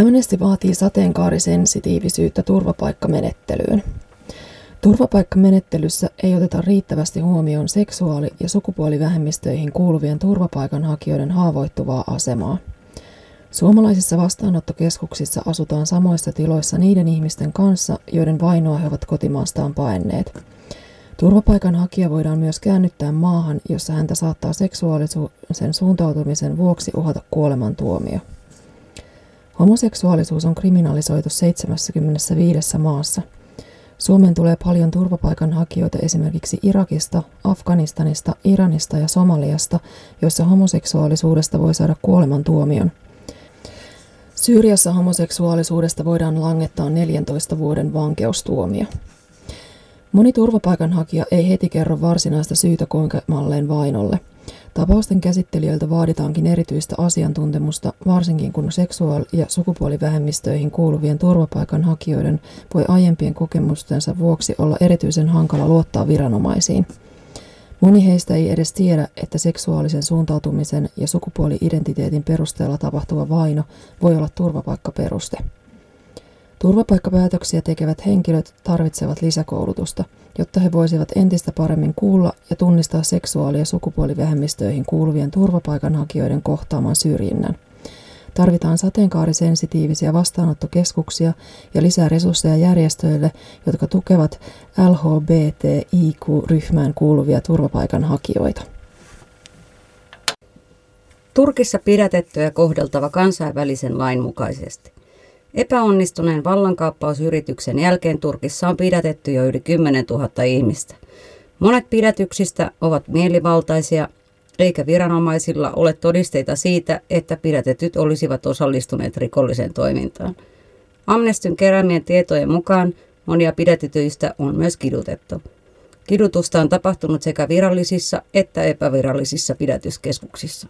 Amnesty vaatii sateenkaarisensitiivisyyttä turvapaikkamenettelyyn. Turvapaikkamenettelyssä ei oteta riittävästi huomioon seksuaali- ja sukupuolivähemmistöihin kuuluvien turvapaikanhakijoiden haavoittuvaa asemaa. Suomalaisissa vastaanottokeskuksissa asutaan samoissa tiloissa niiden ihmisten kanssa, joiden vainoa he ovat kotimaastaan paenneet. Turvapaikanhakija voidaan myös käännyttää maahan, jossa häntä saattaa seksuaalisen suuntautumisen vuoksi uhata kuolemantuomio. Homoseksuaalisuus on kriminalisoitu 75 maassa. Suomeen tulee paljon turvapaikanhakijoita esimerkiksi Irakista, Afganistanista, Iranista ja Somaliasta, joissa homoseksuaalisuudesta voi saada kuolemantuomion. Syyriassa homoseksuaalisuudesta voidaan langettaa 14 vuoden vankeustuomio. Moni turvapaikanhakija ei heti kerro varsinaista syytä kokemalleen vainolle – Tapausten käsittelijöiltä vaaditaankin erityistä asiantuntemusta, varsinkin kun seksuaali- ja sukupuolivähemmistöihin kuuluvien turvapaikanhakijoiden voi aiempien kokemustensa vuoksi olla erityisen hankala luottaa viranomaisiin. Moni heistä ei edes tiedä, että seksuaalisen suuntautumisen ja sukupuoli-identiteetin perusteella tapahtuva vaino voi olla turvapaikkaperuste. Turvapaikkapäätöksiä tekevät henkilöt tarvitsevat lisäkoulutusta, jotta he voisivat entistä paremmin kuulla ja tunnistaa seksuaali- ja sukupuolivähemmistöihin kuuluvien turvapaikanhakijoiden kohtaaman syrjinnän. Tarvitaan sateenkaarisensitiivisiä vastaanottokeskuksia ja lisää resursseja järjestöille, jotka tukevat LHBTIQ-ryhmään kuuluvia turvapaikanhakijoita. Turkissa pidätettyä kohdeltava kansainvälisen lain mukaisesti. Epäonnistuneen vallankaappausyrityksen jälkeen Turkissa on pidätetty jo yli 10 000 ihmistä. Monet pidätyksistä ovat mielivaltaisia, eikä viranomaisilla ole todisteita siitä, että pidätetyt olisivat osallistuneet rikolliseen toimintaan. Amnestyn keräämien tietojen mukaan monia pidätetyistä on myös kidutettu. Kidutusta on tapahtunut sekä virallisissa että epävirallisissa pidätyskeskuksissa.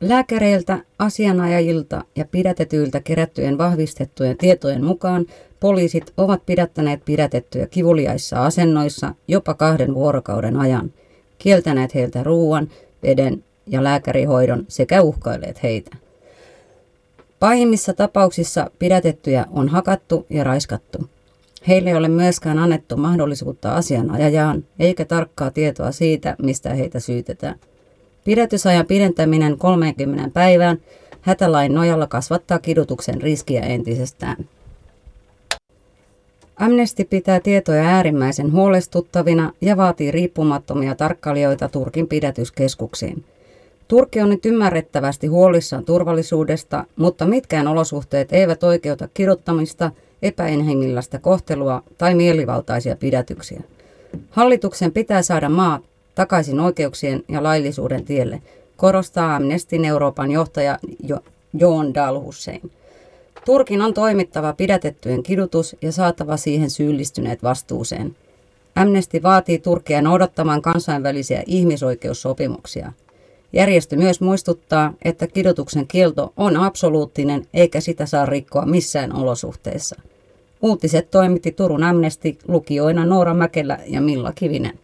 Lääkäreiltä, asianajajilta ja pidätetyiltä kerättyjen vahvistettujen tietojen mukaan poliisit ovat pidättäneet pidätettyjä kivuliaissa asennoissa jopa kahden vuorokauden ajan, kieltäneet heiltä ruoan, veden ja lääkärihoidon sekä uhkailleet heitä. Pahimmissa tapauksissa pidätettyjä on hakattu ja raiskattu. Heille ei ole myöskään annettu mahdollisuutta asianajajaan eikä tarkkaa tietoa siitä, mistä heitä syytetään. Pidätysajan pidentäminen 30 päivään hätälain nojalla kasvattaa kidutuksen riskiä entisestään. Amnesty pitää tietoja äärimmäisen huolestuttavina ja vaatii riippumattomia tarkkailijoita Turkin pidätyskeskuksiin. Turkki on nyt ymmärrettävästi huolissaan turvallisuudesta, mutta mitkään olosuhteet eivät oikeuta kiduttamista, epäinhengillästä kohtelua tai mielivaltaisia pidätyksiä. Hallituksen pitää saada maat takaisin oikeuksien ja laillisuuden tielle, korostaa Amnestin Euroopan johtaja jo- Joon Dalhussein. Turkin on toimittava pidätettyjen kidutus ja saatava siihen syyllistyneet vastuuseen. Amnesty vaatii Turkia noudattamaan kansainvälisiä ihmisoikeussopimuksia. Järjestö myös muistuttaa, että kidutuksen kielto on absoluuttinen eikä sitä saa rikkoa missään olosuhteessa. Uutiset toimitti Turun Amnesty lukijoina Noora Mäkelä ja Milla Kivinen.